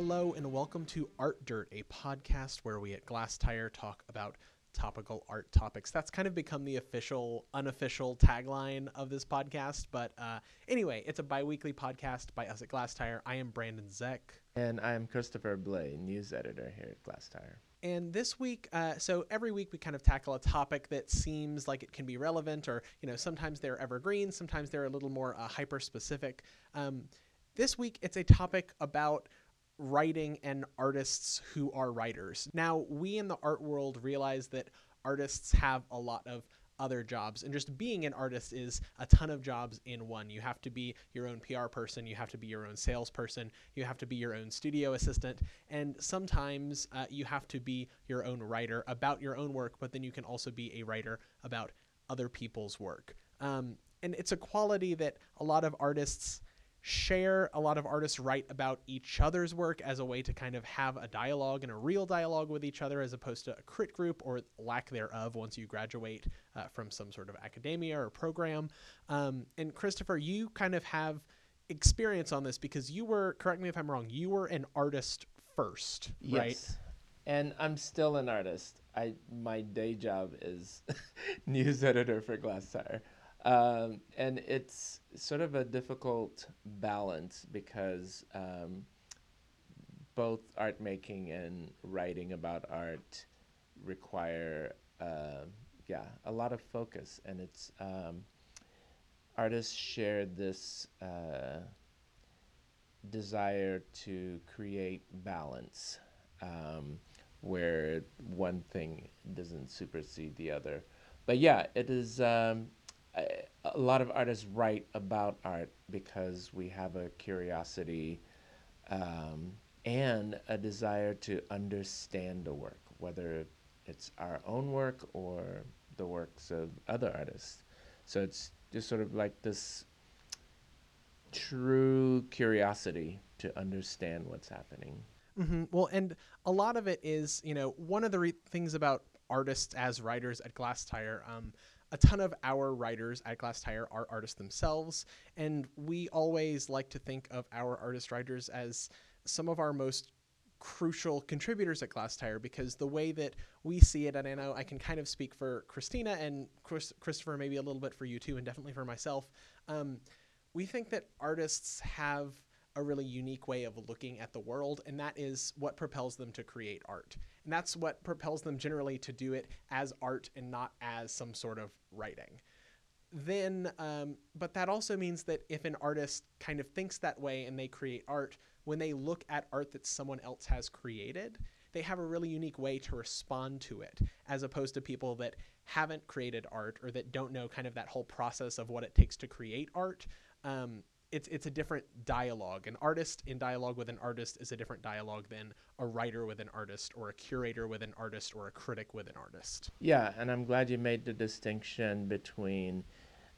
Hello, and welcome to Art Dirt, a podcast where we at Glasstire talk about topical art topics. That's kind of become the official, unofficial tagline of this podcast. But uh, anyway, it's a bi weekly podcast by us at Glasstire. I am Brandon Zech. And I'm Christopher Blay, news editor here at Glasstire. And this week, uh, so every week we kind of tackle a topic that seems like it can be relevant, or you know, sometimes they're evergreen, sometimes they're a little more uh, hyper specific. Um, this week, it's a topic about writing and artists who are writers. Now, we in the art world realize that artists have a lot of other jobs and just being an artist is a ton of jobs in one you have to be your own pr person you have to be your own salesperson you have to be your own studio assistant and sometimes uh, you have to be your own writer about your own work but then you can also be a writer about other people's work um, and it's a quality that a lot of artists share. A lot of artists write about each other's work as a way to kind of have a dialogue and a real dialogue with each other as opposed to a crit group or lack thereof once you graduate uh, from some sort of academia or program. Um, and Christopher, you kind of have experience on this because you were, correct me if I'm wrong, you were an artist first, right? Yes. And I'm still an artist. I my day job is news editor for Glasstire. Um, and it's sort of a difficult balance because um, both art making and writing about art require, uh, yeah, a lot of focus. And it's um, artists share this uh, desire to create balance um, where one thing doesn't supersede the other. But yeah, it is um, a lot of artists write about art because we have a curiosity um, and a desire to understand the work, whether it's our own work or the works of other artists. So it's just sort of like this true curiosity to understand what's happening. Mm-hmm. Well, and a lot of it is, you know, one of the re- things about artists as writers at Glasstire. Um, a ton of our writers at Glasstire are artists themselves, and we always like to think of our artist writers as some of our most crucial contributors at Glasstire because the way that we see it, and I know I can kind of speak for Christina and Chris, Christopher, maybe a little bit for you too, and definitely for myself. Um, we think that artists have a really unique way of looking at the world, and that is what propels them to create art. And that's what propels them generally to do it as art and not as some sort of writing. Then, um, but that also means that if an artist kind of thinks that way and they create art, when they look at art that someone else has created, they have a really unique way to respond to it, as opposed to people that haven't created art or that don't know kind of that whole process of what it takes to create art. Um, it's it's a different dialogue. An artist in dialogue with an artist is a different dialogue than a writer with an artist or a curator with an artist or a critic with an artist. Yeah, and I'm glad you made the distinction between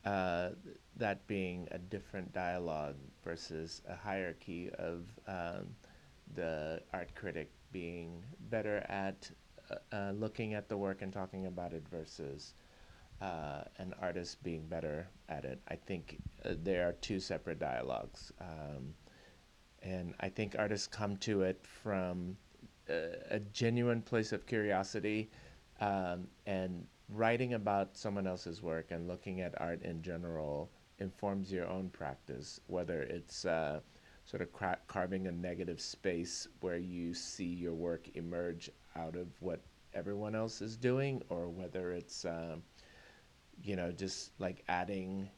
uh, that being a different dialogue versus a hierarchy of um, the art critic being better at uh, uh, looking at the work and talking about it versus uh, an artist being better at it. I think uh, there are two separate dialogues. Um, and I think artists come to it from a, a genuine place of curiosity um, and writing about someone else's work and looking at art in general informs your own practice, whether it's uh, sort of cra- carving a negative space where you see your work emerge out of what everyone else is doing, or whether it's um, you know, just like adding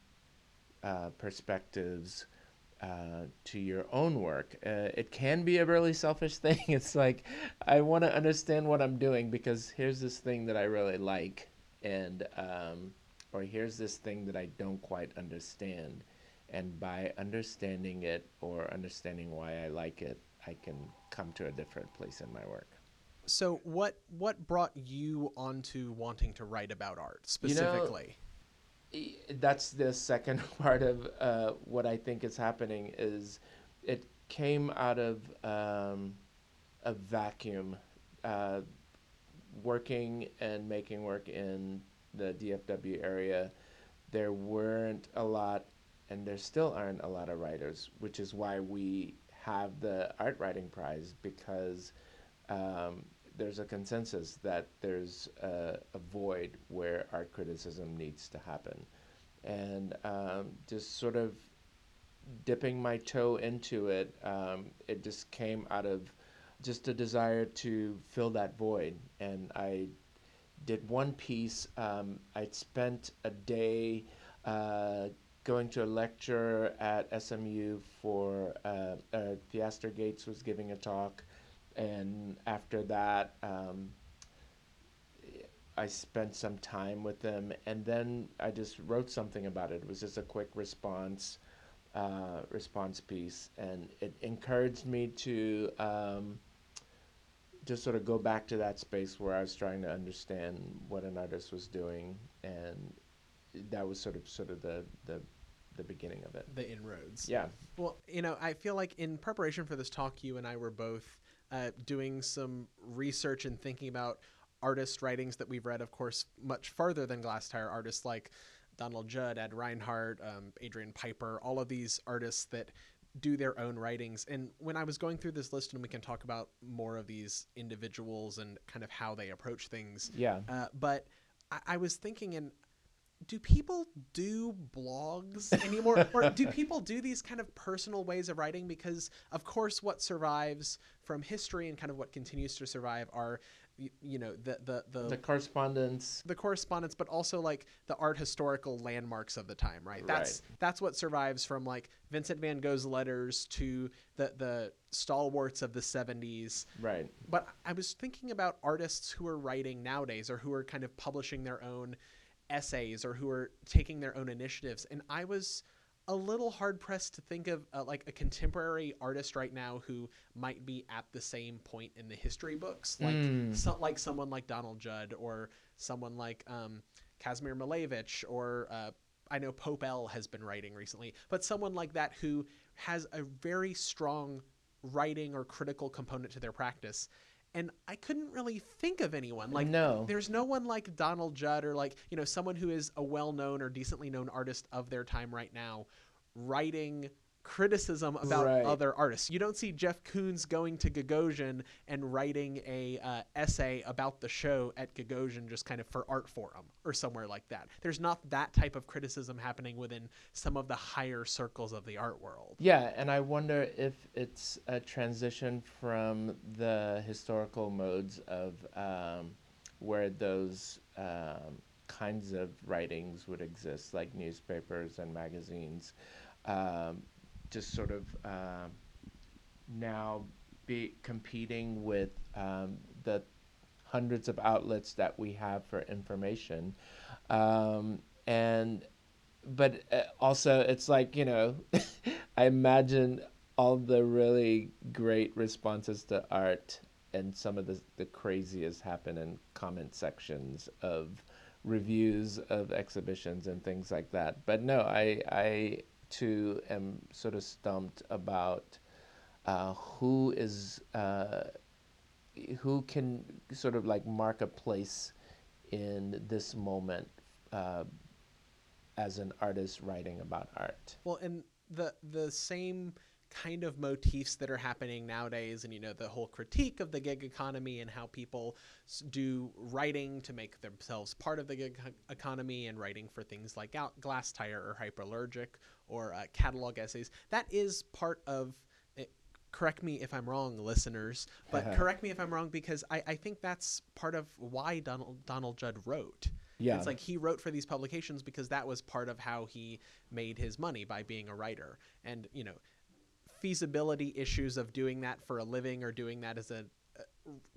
uh, perspectives uh, to your own work. Uh, it can be a really selfish thing. It's like, I want to understand what I'm doing because here's this thing that I really like, and um, or here's this thing that I don't quite understand. And by understanding it or understanding why I like it, I can come to a different place in my work. So what what brought you onto wanting to write about art specifically? You know, that's the second part of uh, what I think is happening is it came out of um, a vacuum, uh, working and making work in the DFW area. There weren't a lot, and there still aren't a lot of writers, which is why we have the art writing prize because um, there's a consensus that there's a, a, void where art criticism needs to happen. And um, just sort of dipping my toe into it, um, it just came out of just a desire to fill that void. And I did one piece. Um, I'd spent a day uh, going to a lecture at SMU for uh, uh, Gates was giving a talk, and after that, um, I spent some time with them, and then I just wrote something about it. It was just a quick response, uh, response piece, and it encouraged me to um, just sort of go back to that space where I was trying to understand what an artist was doing, and that was sort of sort of the the the beginning of it. The inroads. Yeah. Well, you know, I feel like in preparation for this talk, you and I were both uh, doing some research and thinking about artist writings that we've read, of course, much farther than Glasstire artists like Donald Judd, Ad Reinhardt, um, Adrian Piper, all of these artists that do their own writings. And when I was going through this list, and we can talk about more of these individuals and kind of how they approach things. Yeah. Uh, but I, I was thinking, and do people do blogs anymore? Or do people do these kind of personal ways of writing? Because of course what survives from history and kind of what continues to survive are you, you know the, the the the correspondence. The correspondence but also like the art historical landmarks of the time right? That's Right. that's what survives from like Vincent van Gogh's letters to the the stalwarts of the 70s right. But I was thinking about artists who are writing nowadays or who are kind of publishing their own essays or who are taking their own initiatives. And I was a little hard pressed to think of uh, like a contemporary artist right now who might be at the same point in the history books, like Mm. so, like someone like Donald Judd or someone like um, Kazimir Malevich or uh, I know Pope L has been writing recently, but someone like that who has a very strong writing or critical component to their practice. And I couldn't really think of anyone like No. There's no one like Donald Judd or like you know someone who is a well-known or decently known artist of their time right now, writing criticism about Right. other artists. You don't see Jeff Koons going to Gagosian and writing a uh, essay about the show at Gagosian just kind of for Artforum or somewhere like that. There's not that type of criticism happening within some of the higher circles of the art world. Yeah, and I wonder if it's a transition from the historical modes of um, where those um, kinds of writings would exist, like newspapers and magazines, um, just sort of um now be competing with um, the hundreds of outlets that we have for information. Um, and but uh, also it's like you know i imagine all the really great responses to art and some of the, the craziest happen in comment sections of reviews of exhibitions and things like that but no i i too am sort of stumped about uh, who is uh, who can sort of like mark a place in this moment uh, as an artist writing about art. Well, and the the same kind of motifs that are happening nowadays, and you know the whole critique of the gig economy and how people do writing to make themselves part of the gig economy and writing for things like out Glasstire or hyperallergic or uh, catalog essays. That is part of. It, correct me if I'm wrong, listeners, but correct me if I'm wrong because I, I think that's part of why Donald Donald Judd wrote. Yeah. It's like he wrote for these publications because that was part of how he made his money by being a writer. And, you know, feasibility issues of doing that for a living or doing that as a, a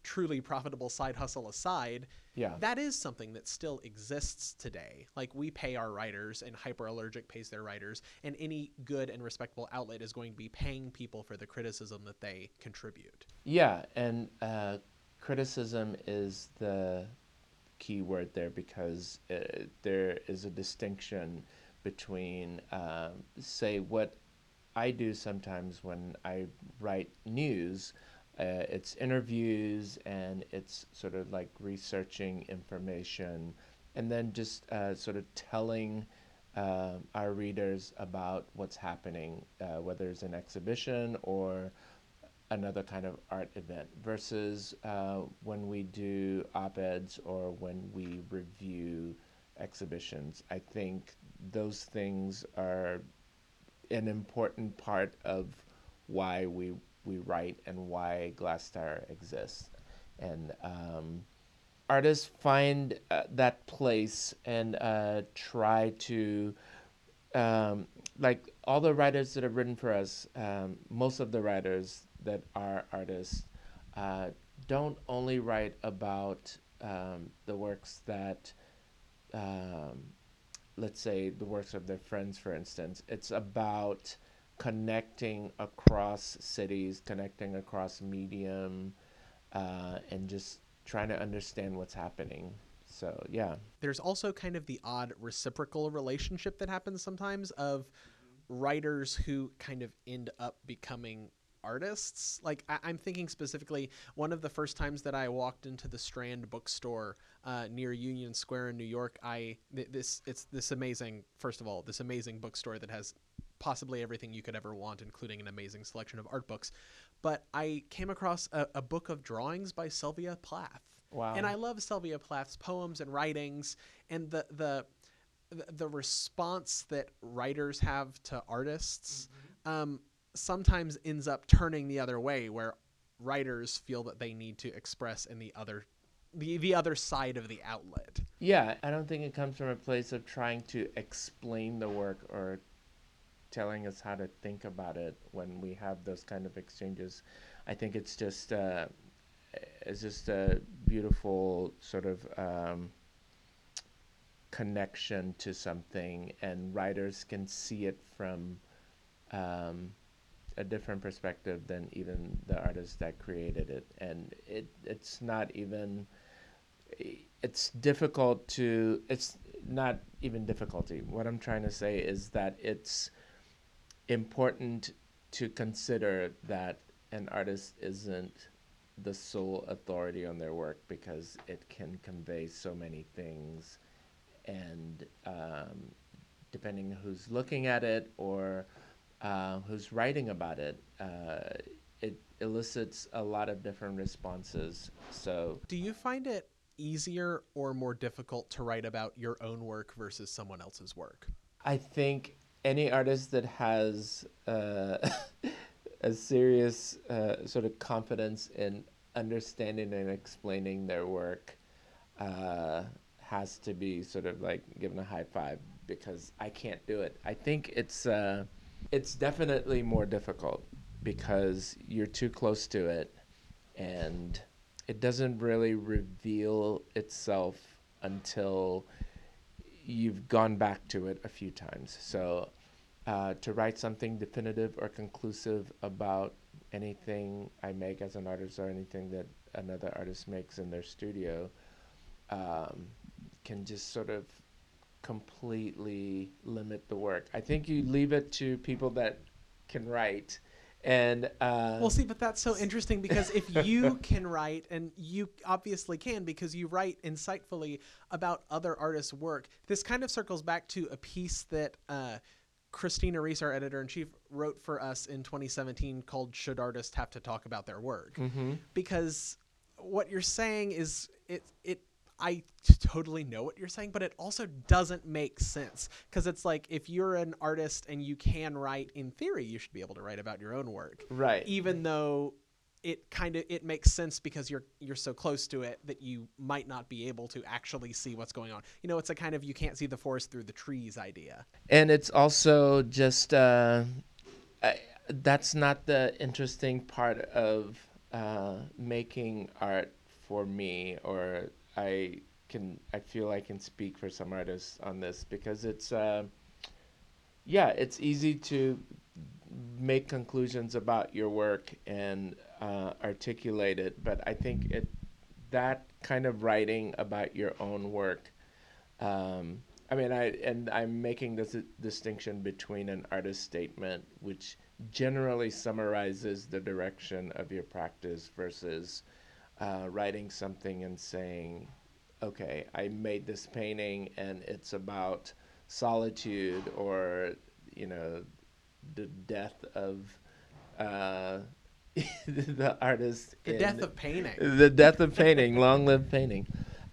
truly profitable side hustle aside, Yeah. that is something that still exists today. Like we pay our writers and Hyperallergic pays their writers and any good and respectable outlet is going to be paying people for the criticism that they contribute. Yeah, and uh, criticism is the key word there because uh, there is a distinction between, um, say, what I do sometimes when I write news. Uh, it's interviews and it's sort of like researching information and then just uh, sort of telling uh, our readers about what's happening, uh, whether it's an exhibition or another kind of art event, versus uh, when we do op eds or when we review exhibitions. I think those things are an important part of why we we write and why Glasstire exists. And um, artists find uh, that place and uh, try to, um, like all the writers that have written for us, um, most of the writers that are artists uh, don't only write about um, the works that, um, let's say, the works of their friends, for instance. It's about connecting across cities, connecting across medium, uh, and just trying to understand what's happening. So yeah, there's also kind of the odd reciprocal relationship that happens sometimes of writers who kind of end up becoming artists. Like I- am thinking specifically, one of the first times that I walked into the Strand bookstore uh, near Union Square in New York, I th- this it's this amazing. First of all, this amazing bookstore that has possibly everything you could ever want, including an amazing selection of art books. But I came across a, a book of drawings by Sylvia Plath. Wow. And I love Sylvia Plath's poems and writings and the the the response that writers have to artists mm-hmm. um, sometimes ends up turning the other way, where writers feel that they need to express in the other the the other side of the outlet. Yeah, I don't think it comes from a place of trying to explain the work or telling us how to think about it when we have those kind of exchanges. I think it's just uh, it's just a beautiful sort of um, connection to something, and writers can see it from um, a different perspective than even the artist that created it, and it it's not even it's difficult to it's not even difficulty. What I'm trying to say is that it's important to consider that an artist isn't the sole authority on their work because it can convey so many things and um, depending who's looking at it or uh, who's writing about it uh, it elicits a lot of different responses so do you find it easier or more difficult to write about your own work versus someone else's work i think any artist that has uh, a serious uh, sort of confidence in understanding and explaining their work uh, has to be sort of like given a high five because I can't do it. I think it's uh, it's definitely more difficult because you're too close to it and it doesn't really reveal itself until you've gone back to it a few times. So uh, to write something definitive or conclusive about anything I make as an artist or anything that another artist makes in their studio um, can just sort of completely limit the work. I think you leave it to people that can write. And uh, well, see, but that's so interesting because if you can write, and you obviously can because you write insightfully about other artists' work, this kind of circles back to a piece that uh, Christina Rees, our editor in chief, wrote for us in 2017 called "Should Artists Have to Talk About Their Work?" Mm-hmm. Because what you're saying is it it I totally know what you're saying, but it also doesn't make sense because it's like if you're an artist and you can write, in theory, you should be able to write about your own work, right? Even though it kind of it makes sense because you're you're so close to it that you might not be able to actually see what's going on. You know, it's a kind of you can't see the forest through the trees idea. And it's also just uh, I, that's not the interesting part of uh, making art for me, or I can I feel I can speak for some artists on this because it's uh, yeah, it's easy to make conclusions about your work and uh, articulate it, but I think it that kind of writing about your own work. Um, I mean, I and I'm making this distinction between an artist statement, which generally summarizes the direction of your practice, versus uh, writing something and saying, "Okay, I made this painting, and it's about solitude or you know the death of uh, the artist. The death of painting. the death of painting. Long live painting.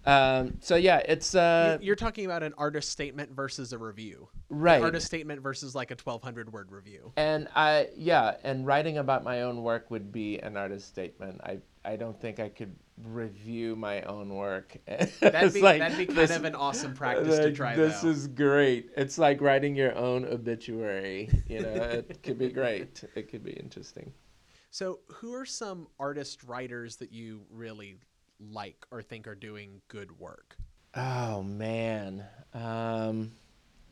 Um, so yeah, it's uh, You- You're talking about an artist statement versus a review. right. An Artist statement versus like a 1200 word review. And I yeah, and writing about my own work would be an artist statement. I I don't think I could review my own work. That'd be, like, that'd be kind this- of an awesome practice to try This though. is great. It's like writing your own obituary. You know, it could be great. It could be interesting. So, who are some artist writers that you really like or think are doing good work? Oh man, um,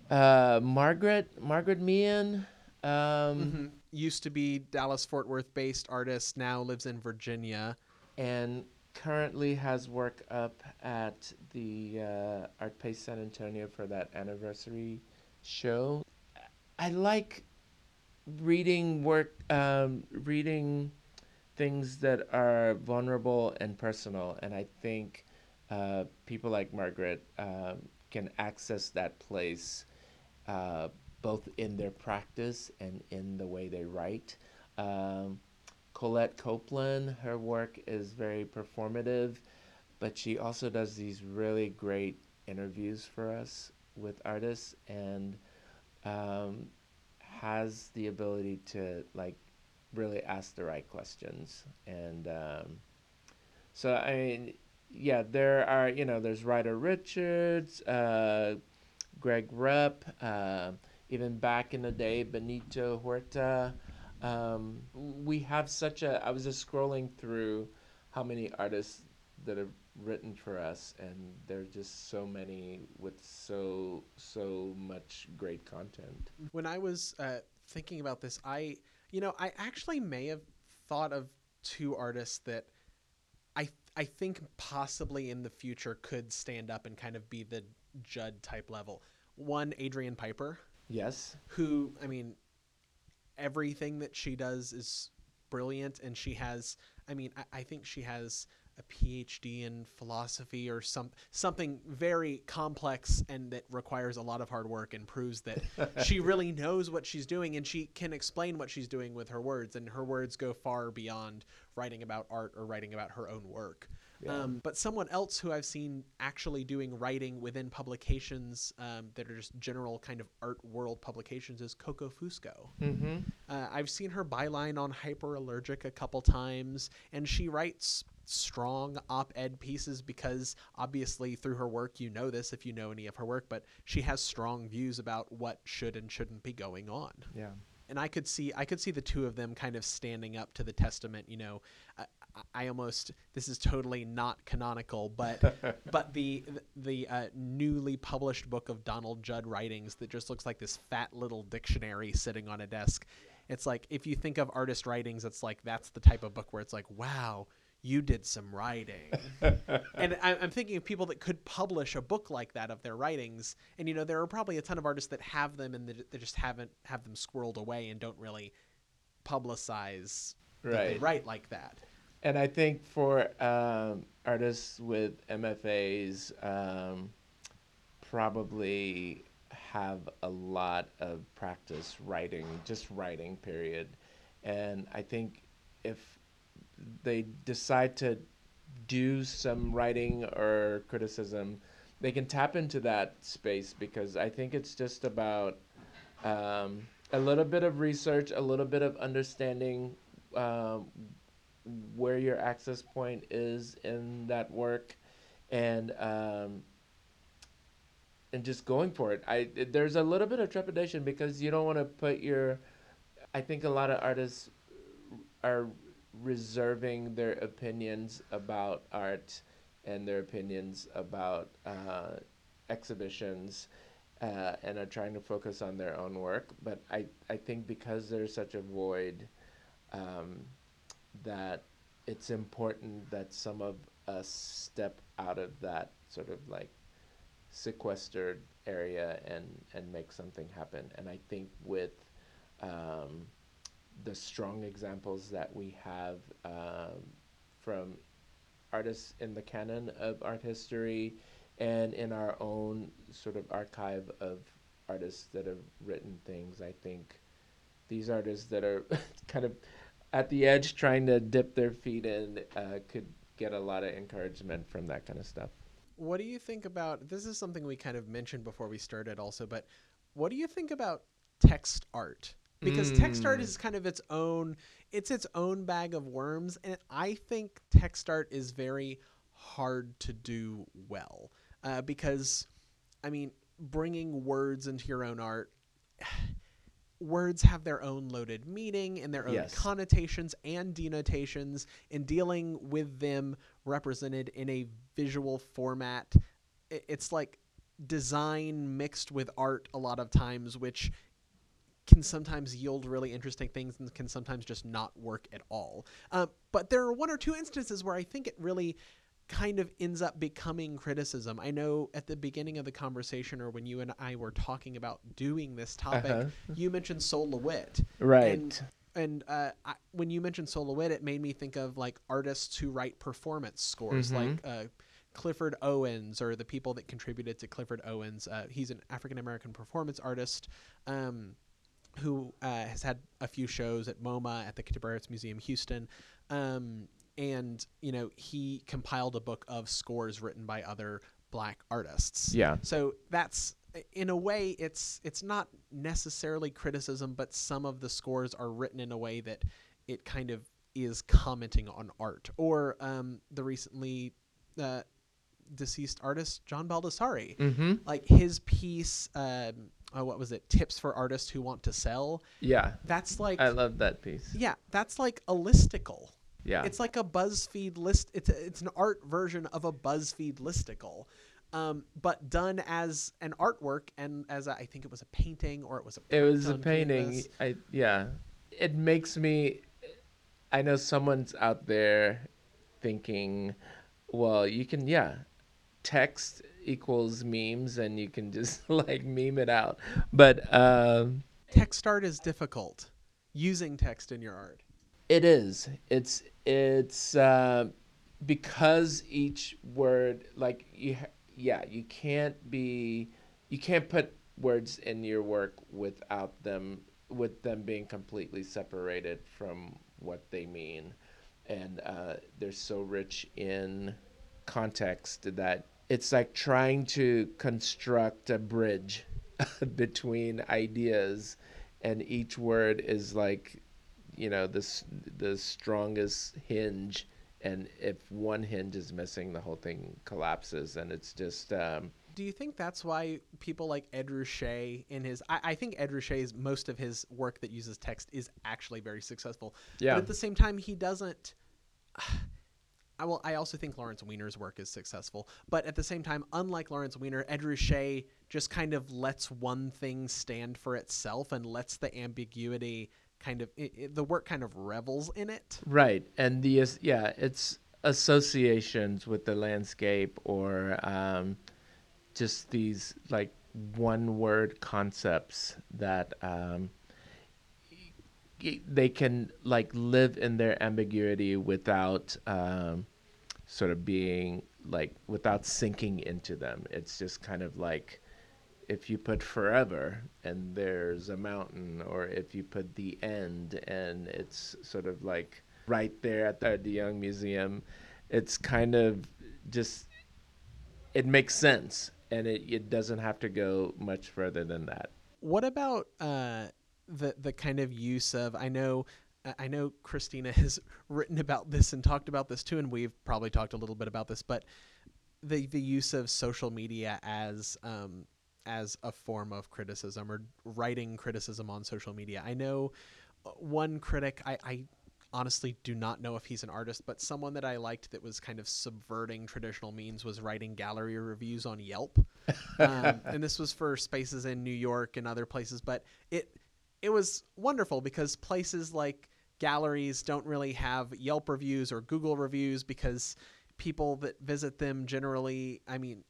uh, Margaret Margaret Meehan. Um, Mhm. Used to be Dallas Fort Worth based artist, now lives in Virginia. and currently has work up at the uh, Artpace San Antonio for that anniversary show. I like reading work, um, reading things that are vulnerable and personal, and I think uh, people like Margaret um, can access that place uh, both in their practice and in the way they write. Um, Colette Copeland, her work is very performative, but she also does these really great interviews for us with artists and um, has the ability to like really ask the right questions. And um, so, I mean, yeah, there are, you know, there's Ryder Richards, uh, Greg Rupp, uh, even back in the day, Benito Huerta. Um, we have such a. I was just scrolling through how many artists that have written for us, and there are just so many with so so much great content. When I was uh, thinking about this, I, you know, I actually may have thought of two artists that I I think possibly in the future could stand up and kind of be the Judd type level. One, Adrian Piper, Yes. who I mean, everything that she does is brilliant, and she has. I mean, I, I think she has a PhD in philosophy or some something very complex and that requires a lot of hard work and proves that she really knows what she's doing and she can explain what she's doing with her words and her words go far beyond writing about art or writing about her own work. Yeah. Um, but someone else who I've seen actually doing writing within publications um, that are just general kind of art world publications is Coco Fusco. Mm-hmm. Uh, I've seen her byline on Hyperallergic a couple times, and she writes strong op ed pieces because obviously through her work, you know this if you know any of her work, but she has strong views about what should and shouldn't be going on Yeah. and I could see I could see the two of them kind of standing up to the testament. You know, I, I almost this is totally not canonical, but but the the uh, newly published book of Donald Judd writings that just looks like this fat little dictionary sitting on a desk. It's like if you think of artist writings, it's like that's the type of book where it's like, wow, you did some writing. and I, I'm thinking of people that could publish a book like that of their writings. And you know, there are probably a ton of artists that have them and that they just haven't have them squirreled away and don't really publicize that they Right. write like that. And I think for um, artists with MFAs, um, probably have a lot of practice writing, just writing, period. And I think if they decide to do some writing or criticism, they can tap into that space because I think it's just about um, a little bit of research, a little bit of understanding um, where your access point is in that work, and um, and just going for it. I there's a little bit of trepidation because you don't want to put your. I think a lot of artists are reserving their opinions about art and their opinions about uh, exhibitions uh, and are trying to focus on their own work. But I, I think because there's such a void, um, that it's important that some of us step out of that sort of like sequestered area and, and make something happen. And I think with um, the strong examples that we have um, from artists in the canon of art history and in our own sort of archive of artists that have written things. I think these artists that are kind of at the edge trying to dip their feet in uh, could get a lot of encouragement from that kind of stuff. What do you think about this? Is something we kind of mentioned before we started, also, but what do you think about text art? Because text art Mm. is kind of its own, it's its own bag of worms, and I think text art is very hard to do well. Uh, because, I mean, bringing words into your own art, words have their own loaded meaning and their own Yes. connotations and denotations, and dealing with them represented in a visual format, it's like design mixed with art a lot of times, which can sometimes yield really interesting things and can sometimes just not work at all. Uh, but there are one or two instances where I think it really kind of ends up becoming criticism. I know at the beginning of the conversation or when you and I were talking about doing this topic, Uh-huh. you mentioned Sol LeWitt. Right. And, and uh, I, when you mentioned Sol LeWitt, it made me think of like artists who write performance scores, Mhm. like uh, Clifford Owens or the people that contributed to Clifford Owens. Uh, he's an African American performance artist. Um, who uh, has had a few shows at MoMA at the Contemporary Arts Museum Houston, um, and you know he compiled a book of scores written by other black artists. yeah. So that's in a way it's it's not necessarily criticism, but some of the scores are written in a way that it kind of is commenting on art. Or um, the recently uh, deceased artist John Baldessari, Mm-hmm. like his piece. Um, oh, what was it? Tips for artists who want to sell. Yeah. That's like I love that piece. yeah, that's like a listicle. Yeah. It's like a BuzzFeed list. It's a, it's an art version of a BuzzFeed listicle, um, but done as an artwork and as a, I think it was a painting or it was a it was a painting. canvas. I yeah. It makes me. I know someone's out there thinking, well, you can yeah, text equals memes, and you can just like meme it out. But um, Text art is difficult. Using text in your art. It is. It's it's uh, because each word like you ha- yeah you can't be you can't put words in your work without them with them being completely separated from what they mean and uh, they're so rich in context that it's like trying to construct a bridge between ideas and each word is like you know this the strongest hinge and if one hinge is missing the whole thing collapses and it's just um Do you think that's why people like Ed Ruscha in his? I, I think Ed Ruscha's most of his work that uses text is actually very successful. Yeah. But at the same time, he doesn't. I will. I also think Lawrence Weiner's work is successful, but at the same time, unlike Lawrence Weiner, Ed Ruscha just kind of lets one thing stand for itself and lets the ambiguity kind of it, it- the work kind of revels in it. right and the yeah it's associations with the landscape or um just these like one word concepts that um they can like live in their ambiguity without um sort of being like without sinking into them it's just kind of like if you put forever and there's a mountain or if you put the end and it's sort of like right there at the, the young museum it's kind of just it makes sense and it, it doesn't have to go much further than that What about uh, the the kind of use of? I know, I know Christina has written about this and talked about this too, and we've probably talked a little bit about this, but the the use of social media as um, as a form of criticism or writing criticism on social media. I know uh, one critic. I, I honestly do not know if he's an artist, but someone that I liked that was kind of subverting traditional means was writing gallery reviews on Yelp. um, and this was for spaces in New York and other places, but it it was wonderful because places like galleries don't really have Yelp reviews or Google reviews because people that visit them generally, I mean,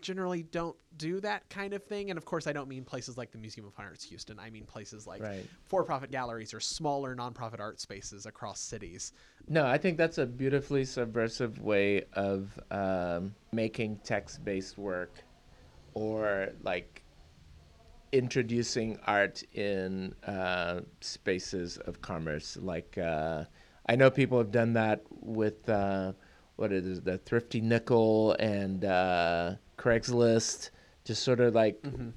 generally don't do that kind of thing. And of course, I don't mean places like the Museum of Fine Arts Houston. I mean places like right for-profit galleries or smaller nonprofit art spaces across cities. no i think that's a beautifully subversive way of um, making text-based work or like introducing art in uh, spaces of commerce. Like uh, I know people have done that with uh, what is it, the Thrifty Nickel and uh, Craigslist, just sort of like Mm-hmm.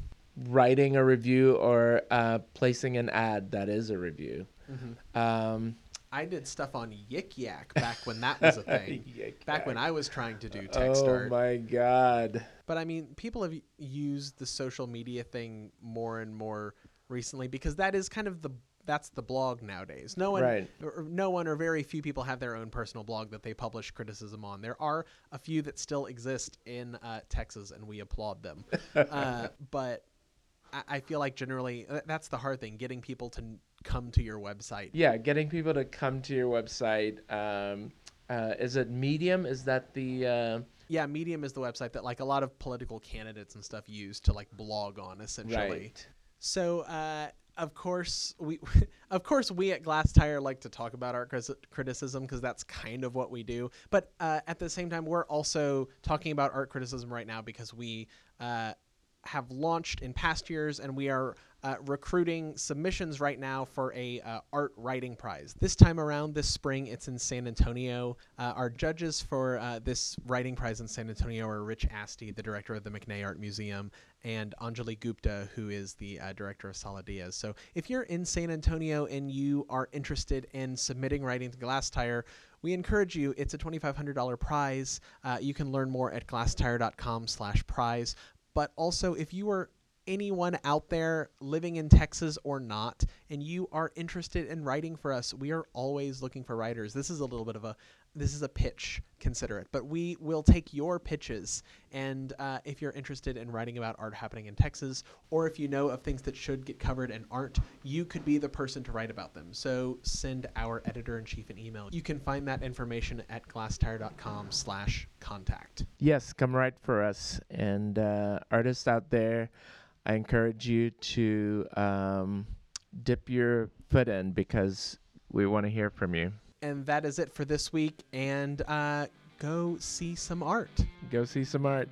writing a review or uh, placing an ad that is a review. Mm-hmm. Um, I did stuff on Yik Yak back when that was a thing. Back when. I was trying to do text oh art. my god! But I mean, people have used the social media thing more and more recently because that is kind of the that's the blog nowadays. No one, Right. no one, or very few people have their own personal blog that they publish criticism on. There are a few that still exist in uh, Texas, and we applaud them. uh, but I, I feel like generally uh, that's the hard thing: getting people to come to your website. Yeah, getting people to come to your website. Um, uh, is it Medium? Is that the? Uh, Yeah, Medium is the website that like a lot of political candidates and stuff use to like blog on, essentially. right. So, uh, of course, we, of course, we at Glasstire like to talk about art criticism because that's kind of what we do. But uh, at the same time, we're also talking about art criticism right now because we uh, have launched in past years, and we are uh, recruiting submissions right now for a uh, art writing prize. This time around, this spring, it's in San Antonio. Uh, our judges for uh, this writing prize in San Antonio are Rich Aste, the director of the McNay Art Museum, and Anjali Gupta, who is the uh, director of Sala Diaz. So if you're in San Antonio and you are interested in submitting writing to Glasstire, we encourage you. It's a $2,500 prize. Uh, you can learn more at glasstire.com slash prize. But also, if you are anyone out there living in Texas or not, and you are interested in writing for us, we are always looking for writers. This is a little bit of a this is a pitch, consider it. But we will take your pitches, and uh, if you're interested in writing about art happening in Texas, or if you know of things that should get covered and aren't, you could be the person to write about them. So send our editor in chief an email. You can find that information at glasstire.com/contact. Yes, come write for us. And uh, artists out there, I encourage you to um, dip your foot in because we want to hear from you. And that is it for this week. And uh, go see some art. Go see some art.